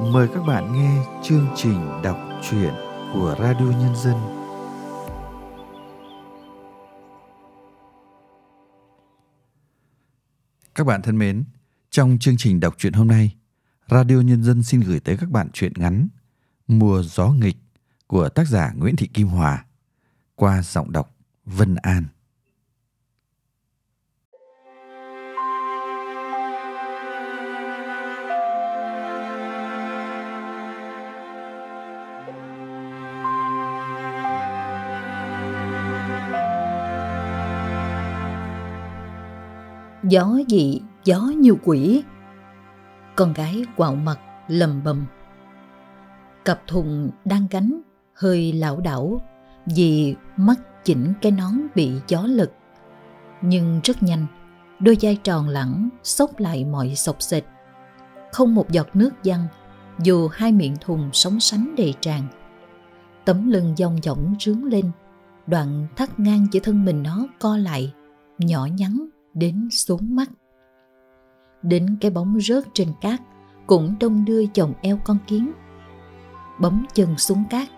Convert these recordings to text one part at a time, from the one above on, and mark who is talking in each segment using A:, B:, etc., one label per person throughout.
A: Mời các bạn nghe chương trình đọc truyện của Radio Nhân dân. Các bạn thân mến, trong chương trình đọc truyện hôm nay, Radio Nhân dân xin gửi tới các bạn truyện ngắn Mùa gió nghịch của tác giả Nguyễn Thị Kim Hòa qua giọng đọc Vân An.
B: Gió dị, gió như quỷ. Con gái quạo mặt lầm bầm. Cặp thùng đang gánh, hơi lảo đảo vì mắt chỉnh cái nón bị gió lực Nhưng rất nhanh, đôi vai tròn lẳng xốc lại mọi sọc xịch. Không một giọt nước văng, dù hai miệng thùng sóng sánh đầy tràn. Tấm lưng dong dỏng rướng lên, đoạn thắt ngang giữa thân mình nó co lại, nhỏ nhắn đến xuống mắt. Đến cái bóng rớt trên cát cũng đông đưa chồng eo con kiến. Bấm chân xuống cát,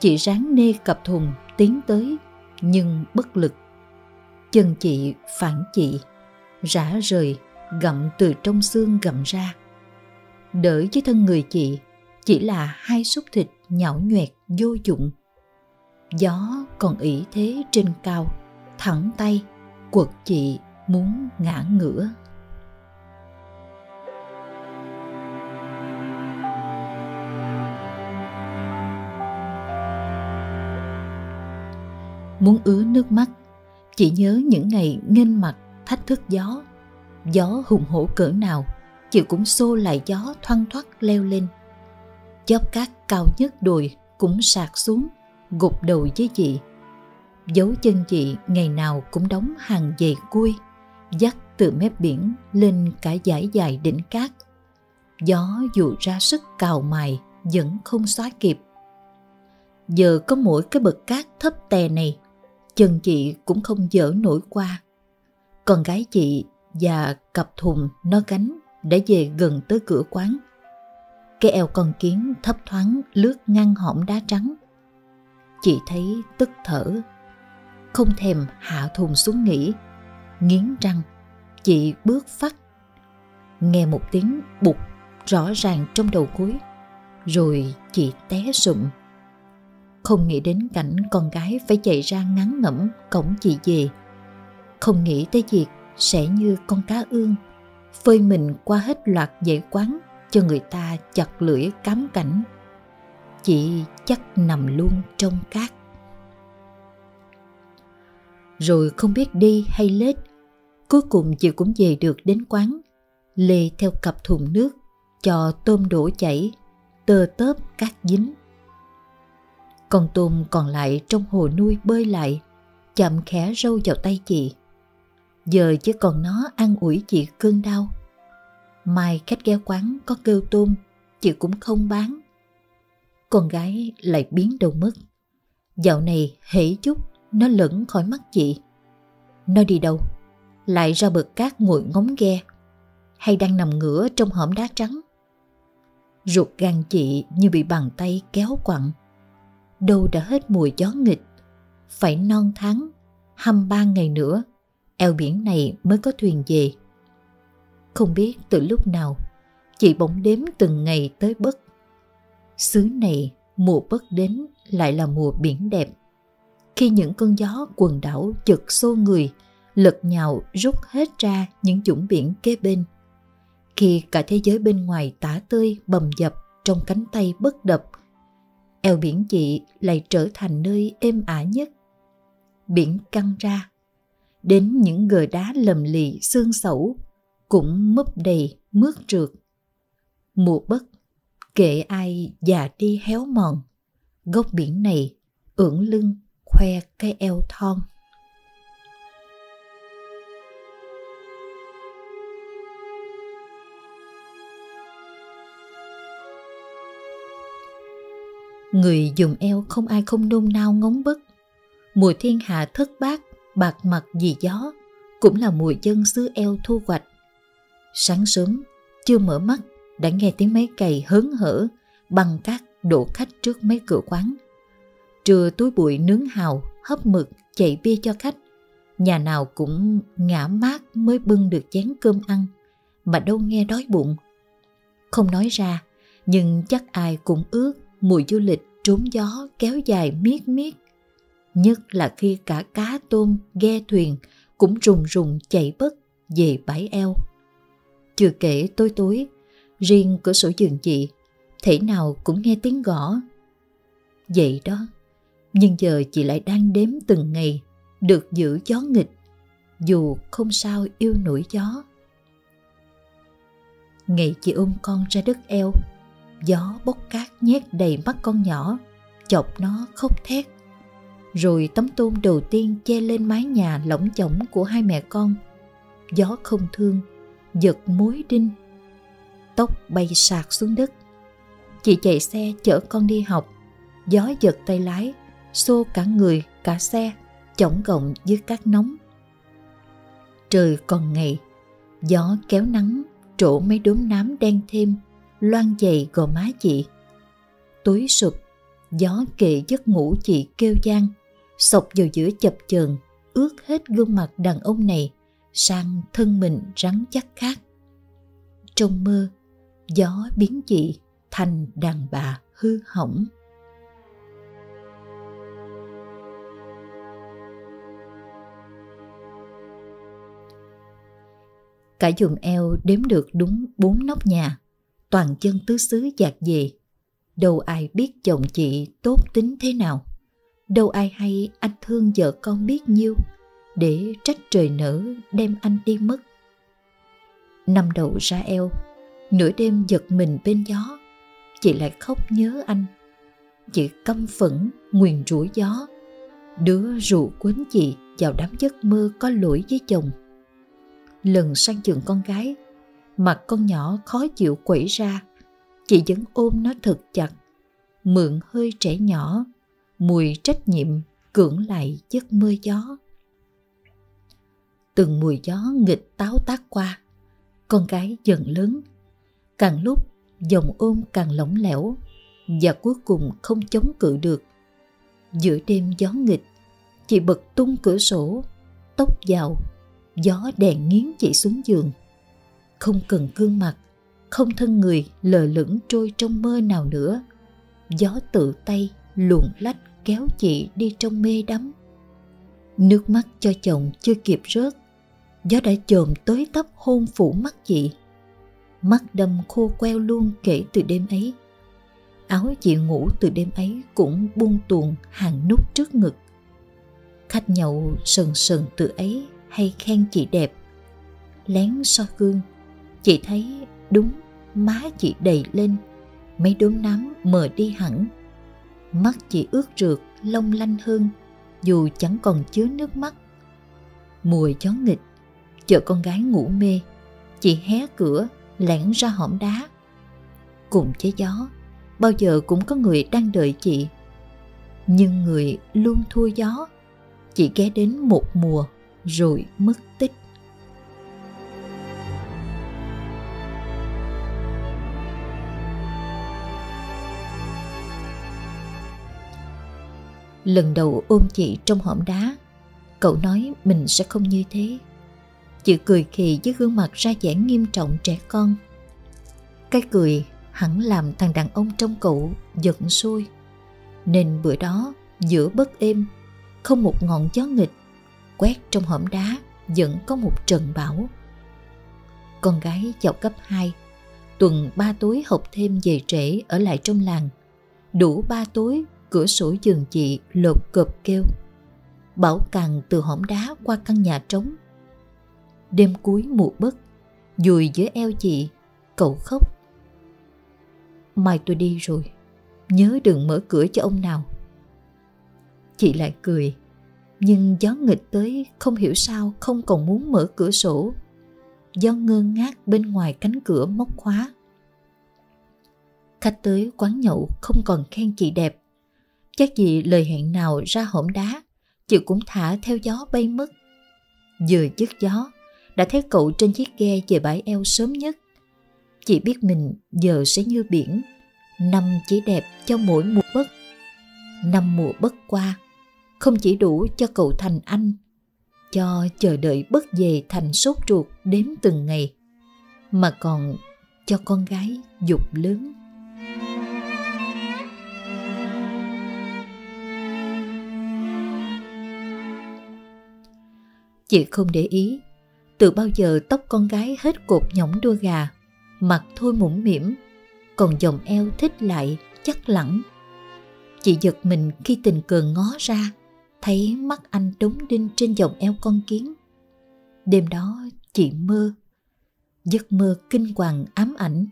B: chị ráng nê cặp thùng tiến tới nhưng bất lực. Chân chị phản chị, rã rời gặm từ trong xương gặm ra. Đỡ với thân người chị chỉ là hai xúc thịt nhão nhoẹt vô dụng. Gió còn ỷ thế trên cao, thẳng tay quật chị muốn ngã ngửa. Muốn ứa nước mắt, chỉ nhớ những ngày nghênh mặt, thách thức gió. Gió hùng hổ cỡ nào chị cũng xô lại gió thoăn thoắt leo lên. Chóp cát cao nhất đồi cũng sạc xuống, gục đầu với chị. Dấu chân chị ngày nào cũng đóng hàng dày cui dắt từ mép biển lên cả dải dài đỉnh cát. Gió dù ra sức cào mài vẫn không xóa kịp. Giờ có mỗi cái bậc cát thấp tè này, chân chị cũng không dở nổi qua. Con gái chị và cặp thùng nó gánh đã về gần tới cửa quán. Cái eo con kiến thấp thoáng lướt ngang hõm đá trắng. Chị thấy tức thở, không thèm hạ thùng xuống nghỉ nghiến răng chị bước phát nghe một tiếng bụt rõ ràng trong đầu cuối rồi chị té sụm. Không nghĩ đến cảnh con gái phải chạy ra ngắn ngẩm, cổng chị về. Không nghĩ tới việc sẽ như con cá ương, phơi mình qua hết loạt dãy quán cho người ta chặt lưỡi cám cảnh. Chị chắc nằm luôn trong cát. Rồi không biết đi hay lết Cuối cùng chị cũng về được đến quán, Lê theo cặp thùng nước, Cho tôm đổ chảy, Tơ tớp cát dính. Con tôm còn lại trong hồ nuôi bơi lại Chậm khẽ râu vào tay chị. Giờ chỉ còn nó ăn ủi chị cơn đau. Mai khách ghé quán có kêu tôm, Chị cũng không bán. Con gái lại biến đâu mất. Dạo này hễ chút, Nó lẫn khỏi mắt chị. Nó đi đâu? Lại ra bực cát ngồi ngóng ghe hay đang nằm ngửa trong hõm đá trắng. Ruột gan chị như bị bàn tay kéo quặn. Đâu đã hết mùi gió nghịch, phải non tháng, hăm ba ngày nữa, eo biển này mới có thuyền về. Không biết từ lúc nào, chị bỗng đếm từng ngày tới bất. Xứ này, mùa bất đến lại là mùa biển đẹp. Khi những cơn gió quần đảo chật xô người, lật nhào rút hết ra những chủng biển kế bên. Khi cả thế giới bên ngoài tả tơi bầm dập trong cánh tay bất đập, eo biển chị lại trở thành nơi êm ả nhất. Biển căng ra, đến những gờ đá lầm lì xương sẩu cũng mấp đầy mướt trượt. Mùa bất, kệ ai già đi héo mòn, góc biển này ưỡn lưng khoe cái eo thon. Người dùng eo không ai không nôn nao ngóng bức. Mùa thiên hạ thất bát, bạc mặt vì gió, cũng là mùa dân xứ eo thu hoạch. Sáng sớm, chưa mở mắt, đã nghe tiếng máy cày hớn hở bằng cát đổ khách trước mấy cửa quán. Trưa túi bụi nướng hào, hấp mực, chạy bia cho khách. Nhà nào cũng ngã mát mới bưng được chén cơm ăn, mà đâu nghe đói bụng. Không nói ra, nhưng chắc ai cũng ước mùi du lịch trốn gió kéo dài miết miết. Nhất là khi cả cá tôm, ghe thuyền cũng rùng rùng chạy bất về bãi eo. Chưa kể tối tối, riêng cửa sổ giường chị, thể nào cũng nghe tiếng gõ. Vậy đó, nhưng giờ chị lại đang đếm từng ngày được giữ gió nghịch, dù không sao yêu nổi gió. Ngày chị ôm con ra đất eo, gió bốc cát nhét đầy mắt con nhỏ, chọc nó khóc thét. Rồi tấm tôn đầu tiên che lên mái nhà lỏng chỏng của hai mẹ con. Gió không thương, giật mối đinh. Tóc bay sạc xuống đất. Chị chạy xe chở con đi học. Gió giật tay lái, xô cả người, cả xe, chổng gọng dưới cát nóng. Trời còn ngày, gió kéo nắng trổ mấy đốm nám đen thêm, loan dày gò má chị. túi sụp, gió kệ giấc ngủ chị kêu gian, sọc vào giữa chập chờn ướt hết gương mặt đàn ông này sang thân mình rắn chắc khác. Trong mơ, gió biến chị thành đàn bà hư hỏng. Cả dùng eo đếm được đúng bốn nóc nhà, toàn chân tứ xứ dạt về. Đâu ai biết chồng chị tốt tính thế nào. Đâu ai hay anh thương vợ con biết nhiêu để trách trời nở đem anh đi mất. Năm đầu ra eo, nửa đêm giật mình bên gió, chị lại khóc nhớ anh. Chị căm phẫn, nguyền rủa gió, đứa rủ quấn chị vào đám giấc mơ có lỗi với chồng lần sang trường con gái mặt con nhỏ khó chịu quẩy ra. Chị vẫn ôm nó thật chặt, mượn hơi trẻ nhỏ, mùi trách nhiệm cưỡng lại giấc mưa gió. Từng mùi gió nghịch táo tác qua, con gái dần lớn. Càng lúc dòng ôm càng lỏng lẻo và cuối cùng không chống cự được. Giữa đêm gió nghịch, chị bật tung cửa sổ, tóc vào, gió đèn nghiến chị xuống giường. Không cần gương mặt, không thân người lờ lững trôi trong mơ nào nữa. Gió tự tay luồn lách kéo chị đi trong mê đắm. Nước mắt cho chồng chưa kịp rớt, gió đã chồm tới tấp hôn phủ mắt chị. Mắt đâm khô queo luôn kể từ đêm ấy. Áo chị ngủ từ đêm ấy cũng buông tuồng hàng nút trước ngực. Khách nhậu sần sần từ ấy hay khen chị đẹp lén soi gương chị thấy đúng, má chị đầy lên, mấy đốm nám mờ đi hẳn. Mắt chị ướt rượt, long lanh hơn, dù chẳng còn chứa nước mắt. Mùi gió nghịch chợ con gái ngủ mê, chị hé cửa, lẻn ra hõm đá. Cùng chế gió, bao giờ cũng có người đang đợi chị. Nhưng người luôn thua gió, chị ghé đến một mùa rồi mất tích. Lần đầu ôm chị trong hõm đá cậu nói mình sẽ không như thế chị cười khì với gương mặt ra vẻ nghiêm trọng trẻ con cái cười hẳn làm thằng đàn ông trong cậu giận sôi nên bữa đó giữa bất êm không một ngọn gió nghịch quét trong hõm đá vẫn có một trận bão. Con gái vào cấp 2, tuần ba tối học thêm về trễ ở lại trong làng. Đủ ba tối, cửa sổ giường chị lột cộp kêu. Bảo càng từ hõm đá qua căn nhà trống. Đêm cuối mùa bất, dùi dưới eo chị, cậu khóc. Mai tôi đi rồi, nhớ đừng mở cửa cho ông nào. Chị lại cười, nhưng gió nghịch tới không hiểu sao không còn muốn mở cửa sổ. Gió ngơ ngác bên ngoài cánh cửa móc khóa. Khách tới quán nhậu không còn khen chị đẹp. Chắc gì lời hẹn nào ra hõm đá, chị cũng thả theo gió bay mất. Vừa dứt gió, đã thấy cậu trên chiếc ghe về bãi eo sớm nhất. Chị biết mình giờ sẽ như biển, năm chỉ đẹp cho mỗi mùa bất. Năm mùa bất qua, không chỉ đủ cho cậu thành anh, cho chờ đợi bất về thành sốt ruột đếm từng ngày, mà còn cho con gái dục lớn. Chị không để ý, từ bao giờ tóc con gái hết cột nhõng đua gà, mặt thôi mũm mỉm, còn dòng eo thích lại chắc lẳng. Chị giật mình khi tình cờ ngó ra, thấy mắt anh đống đinh trên dòng eo con kiến. Đêm đó chị mơ, giấc mơ kinh hoàng ám ảnh.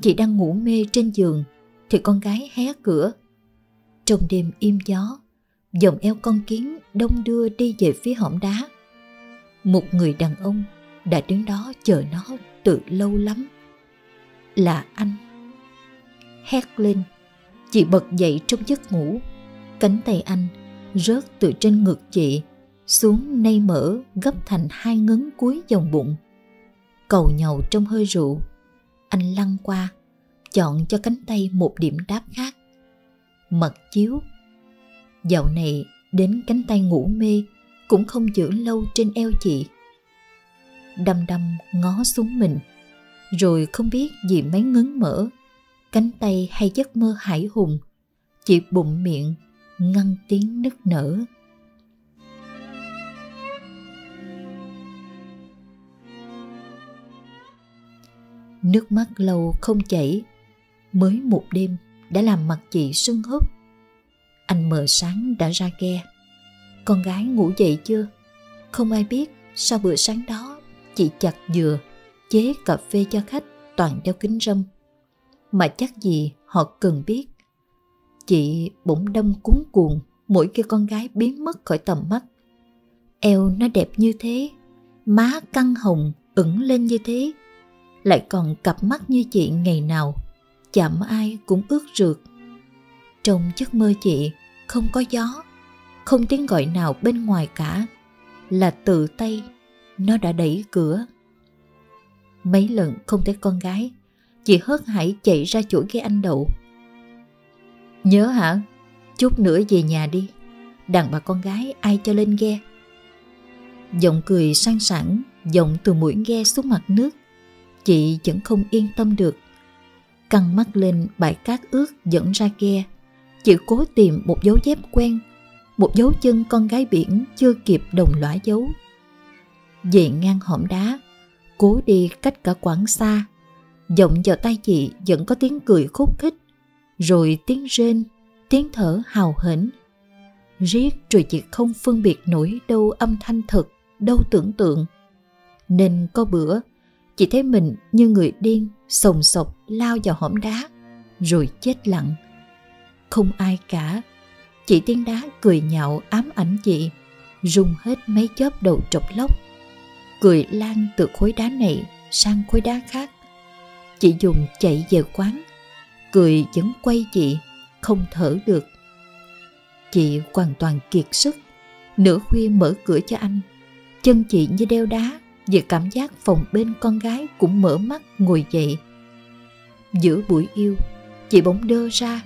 B: Chị đang ngủ mê trên giường thì con gái hé cửa. Trong đêm im gió, dòng eo con kiến đông đưa đi về phía hõm đá. Một người đàn ông đã đứng đó chờ nó từ lâu lắm. Là anh. Hét lên, chị bật dậy trong giấc ngủ. Cánh tay anh rớt từ trên ngực chị xuống nay mở gấp thành hai ngấn cuối dòng bụng. Cầu nhầu trong hơi rượu, anh lăn qua, chọn cho cánh tay một điểm đáp khác. Mật chiếu. Dạo này đến cánh tay ngủ mê cũng không giữ lâu trên eo chị. Đăm đăm ngó xuống mình, rồi không biết vì mấy ngấn mở, cánh tay hay giấc mơ hải hùng, chị bụng miệng ngăn tiếng nức nở. Nước mắt lâu không chảy, mới một đêm đã làm mặt chị sưng húp. Anh mờ sáng đã ra ghe. Con gái ngủ dậy chưa? Không ai biết sau bữa sáng đó chị chặt dừa, chế cà phê cho khách toàn đeo kính râm. Mà chắc gì họ cần biết. Chị bỗng đâm cuốn cuồng mỗi khi con gái biến mất khỏi tầm mắt. Eo nó đẹp như thế, má căng hồng ửng lên như thế, lại còn cặp mắt như chị ngày nào, chạm ai cũng ướt rượt. Trong giấc mơ chị không có gió, không tiếng gọi nào bên ngoài cả, là tự tay nó đã đẩy cửa. Mấy lần không thấy con gái, chị hớt hải chạy ra chỗ ghế anh đậu. Nhớ hả? Chút nữa về nhà đi. Đàn bà con gái ai cho lên ghe. Giọng cười sang sảng, giọng từ mũi ghe xuống mặt nước. Chị vẫn không yên tâm được. Căng mắt lên bãi cát ướt dẫn ra ghe. Chị cố tìm một dấu dép quen một dấu chân con gái biển chưa kịp đồng lõa dấu. Về ngang hõm đá, cố đi cách cả quãng xa, giọng vào tay chị vẫn có tiếng cười khúc khích, rồi tiếng rên, tiếng thở hào hển. Riết rồi chị không phân biệt nổi đâu âm thanh thật, đâu tưởng tượng. Nên có bữa, chị thấy mình như người điên, sồng sộc lao vào hõm đá, rồi chết lặng. Không ai cả, Chị tiên đá cười nhạo ám ảnh chị, rung hết mấy chớp đầu trọc lóc. Cười lan từ khối đá này sang khối đá khác. Chị dùng chạy về quán, cười vẫn quay chị, không thở được. Chị hoàn toàn kiệt sức, nửa khuya mở cửa cho anh. Chân chị như đeo đá, vì cảm giác phòng bên con gái cũng mở mắt ngồi dậy. Giữa buổi yêu, chị bỗng đơ ra,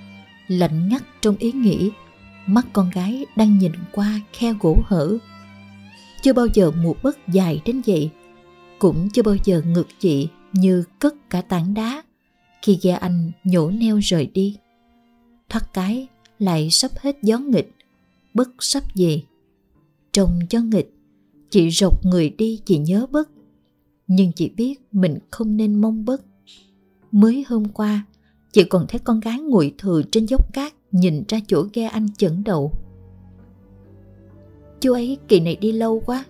B: lạnh ngắt trong ý nghĩ mắt con gái đang nhìn qua khe gỗ hở. Chưa bao giờ một bất dài đến vậy, cũng chưa bao giờ ngực chị như cất cả tảng đá khi ghe anh nhổ neo rời đi. Thoát cái lại sắp hết gió nghịch, bất sắp về. Trong gió nghịch, chị rột người đi chị nhớ bất. Nhưng chị biết mình không nên mong bất. Mới hôm qua, chị còn thấy con gái ngồi thừa trên dốc cát nhìn ra chỗ ghe anh chẩn đầu. Chú ấy kỳ này đi lâu quá.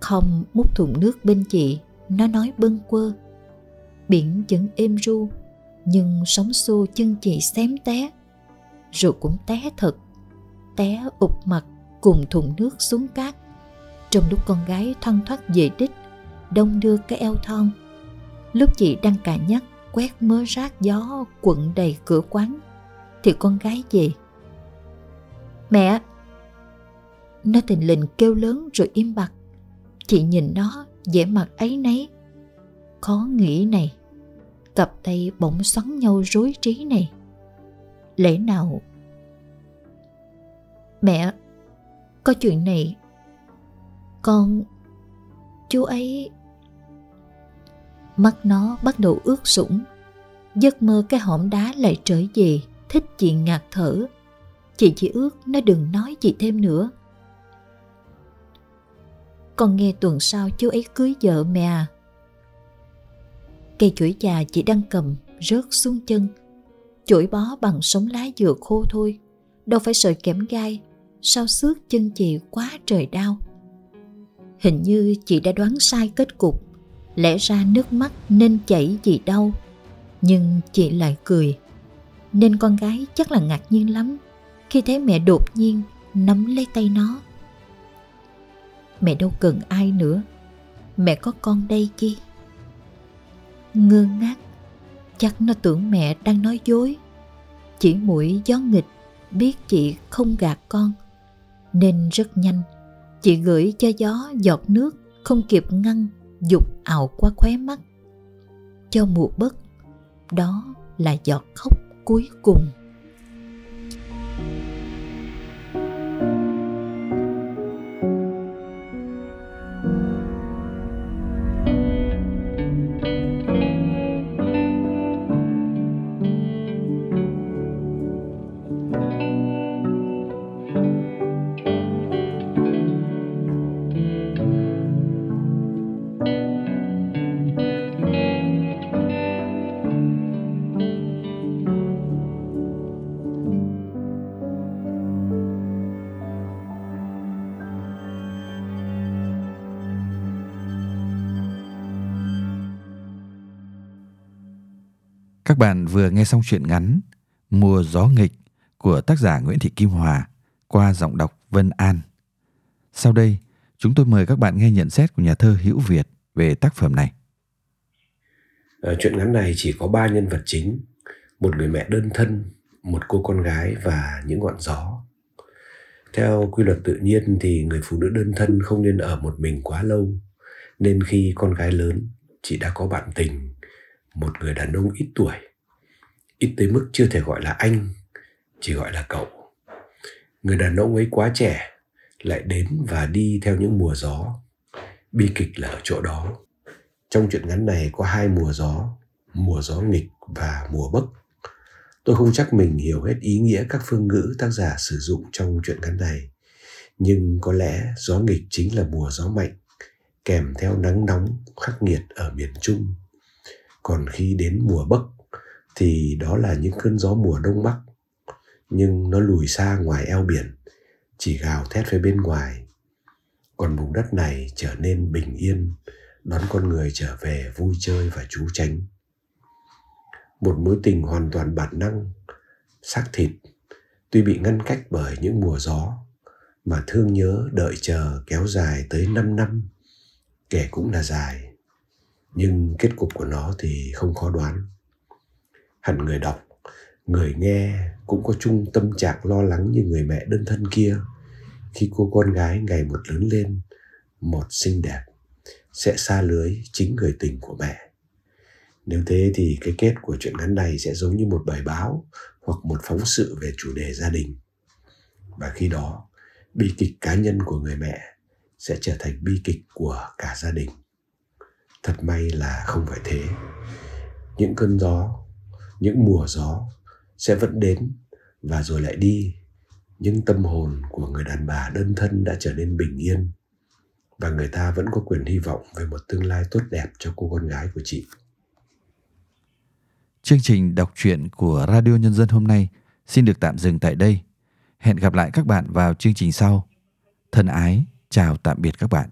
B: Không múc thùng nước bên chị, nó nói bâng quơ. Biển vẫn êm ru, nhưng sóng xô chân chị xém té. Rồi cũng té thật, té ụp mặt cùng thùng nước xuống cát. Trong lúc con gái thoăn thoắt về đích, đông đưa cái eo thon. Lúc chị đang cà nhắc quét mớ rác gió quận đầy cửa quán thì con gái về. Mẹ! Nó tình lình kêu lớn rồi im bặt. Chị nhìn nó, vẻ mặt ấy nấy. khó nghĩ này, cặp tay bỗng xoắn nhau rối trí này lẽ nào mẹ, có chuyện này con, chú ấy mắt nó bắt đầu ướt sũng, giấc mơ cái hõm đá lại trở về thích chị ngạt thở. Chị chỉ ước nó đừng nói gì thêm nữa. Con nghe tuần sau chú ấy cưới vợ mẹ à. Cây chuỗi già chị đang cầm, rớt xuống chân. Chuỗi bó bằng sống lá dừa khô thôi, đâu phải sợi kẽm gai, sao xước chân chị quá trời đau. Hình như chị đã đoán sai kết cục, lẽ ra nước mắt nên chảy vì đau, nhưng chị lại cười nên con gái chắc là ngạc nhiên lắm khi thấy mẹ đột nhiên nắm lấy tay nó. Mẹ đâu cần ai nữa. Mẹ có con đây chi ngơ ngác, chắc nó tưởng mẹ đang nói dối. Chỉ mũi gió nghịch, biết chị không gạt con. Nên rất nhanh, chị gửi cho gió giọt nước không kịp ngăn, dục ảo qua khóe mắt. Cho mùa bất đó là giọt khóc cuối cùng.
A: Các bạn vừa nghe xong truyện ngắn Mùa gió nghịch của tác giả Nguyễn Thị Kim Hòa qua giọng đọc Vân An. Sau đây, chúng tôi mời các bạn nghe nhận xét của nhà thơ Hữu Việt về tác phẩm này.
C: Ờ, à, chuyện ngắn này chỉ có ba nhân vật chính, một người mẹ đơn thân, một cô con gái và những ngọn gió. Theo quy luật tự nhiên thì người phụ nữ đơn thân không nên ở một mình quá lâu, nên khi con gái lớn, chị đã có bạn tình một người đàn ông ít tuổi ít tới mức chưa thể gọi là anh, chỉ gọi là cậu. Người đàn ông ấy quá trẻ, lại đến và đi theo những mùa gió. Bi kịch là ở chỗ đó. Trong chuyện ngắn này có hai mùa gió mùa gió nghịch và mùa bấc. Tôi không chắc mình hiểu hết ý nghĩa các phương ngữ tác giả sử dụng trong chuyện ngắn này. Nhưng có lẽ gió nghịch chính là mùa gió mạnh, kèm theo nắng nóng khắc nghiệt ở miền trung. Còn khi đến mùa bấc thì đó là những cơn gió mùa đông bắc, nhưng nó lùi xa ngoài eo biển, chỉ gào thét phía bên ngoài. Còn vùng đất này trở nên bình yên, đón con người trở về vui chơi và trú tránh. Một mối tình hoàn toàn bản năng, xác thịt, tuy bị ngăn cách bởi những mùa gió, mà thương nhớ, đợi chờ kéo dài tới 5 năm, kể cũng là dài. Nhưng kết cục của nó thì không khó đoán hẳn người đọc. Người nghe cũng có chung tâm trạng lo lắng như người mẹ đơn thân kia. Khi cô con gái ngày một lớn lên, một xinh đẹp, sẽ xa lưới chính người tình của mẹ. Nếu thế thì cái kết của chuyện ngắn này sẽ giống như một bài báo hoặc một phóng sự về chủ đề gia đình. Và khi đó, bi kịch cá nhân của người mẹ sẽ trở thành bi kịch của cả gia đình. Thật may là không phải thế. Những cơn gió những mùa gió sẽ vẫn đến và rồi lại đi nhưng tâm hồn của người đàn bà đơn thân đã trở nên bình yên và người ta vẫn có quyền hy vọng về một tương lai tốt đẹp cho cô con gái của chị.
A: Chương trình đọc truyện của Radio Nhân dân hôm nay xin được tạm dừng tại đây. Hẹn gặp lại các bạn vào chương trình sau. Thân ái, chào tạm biệt các bạn.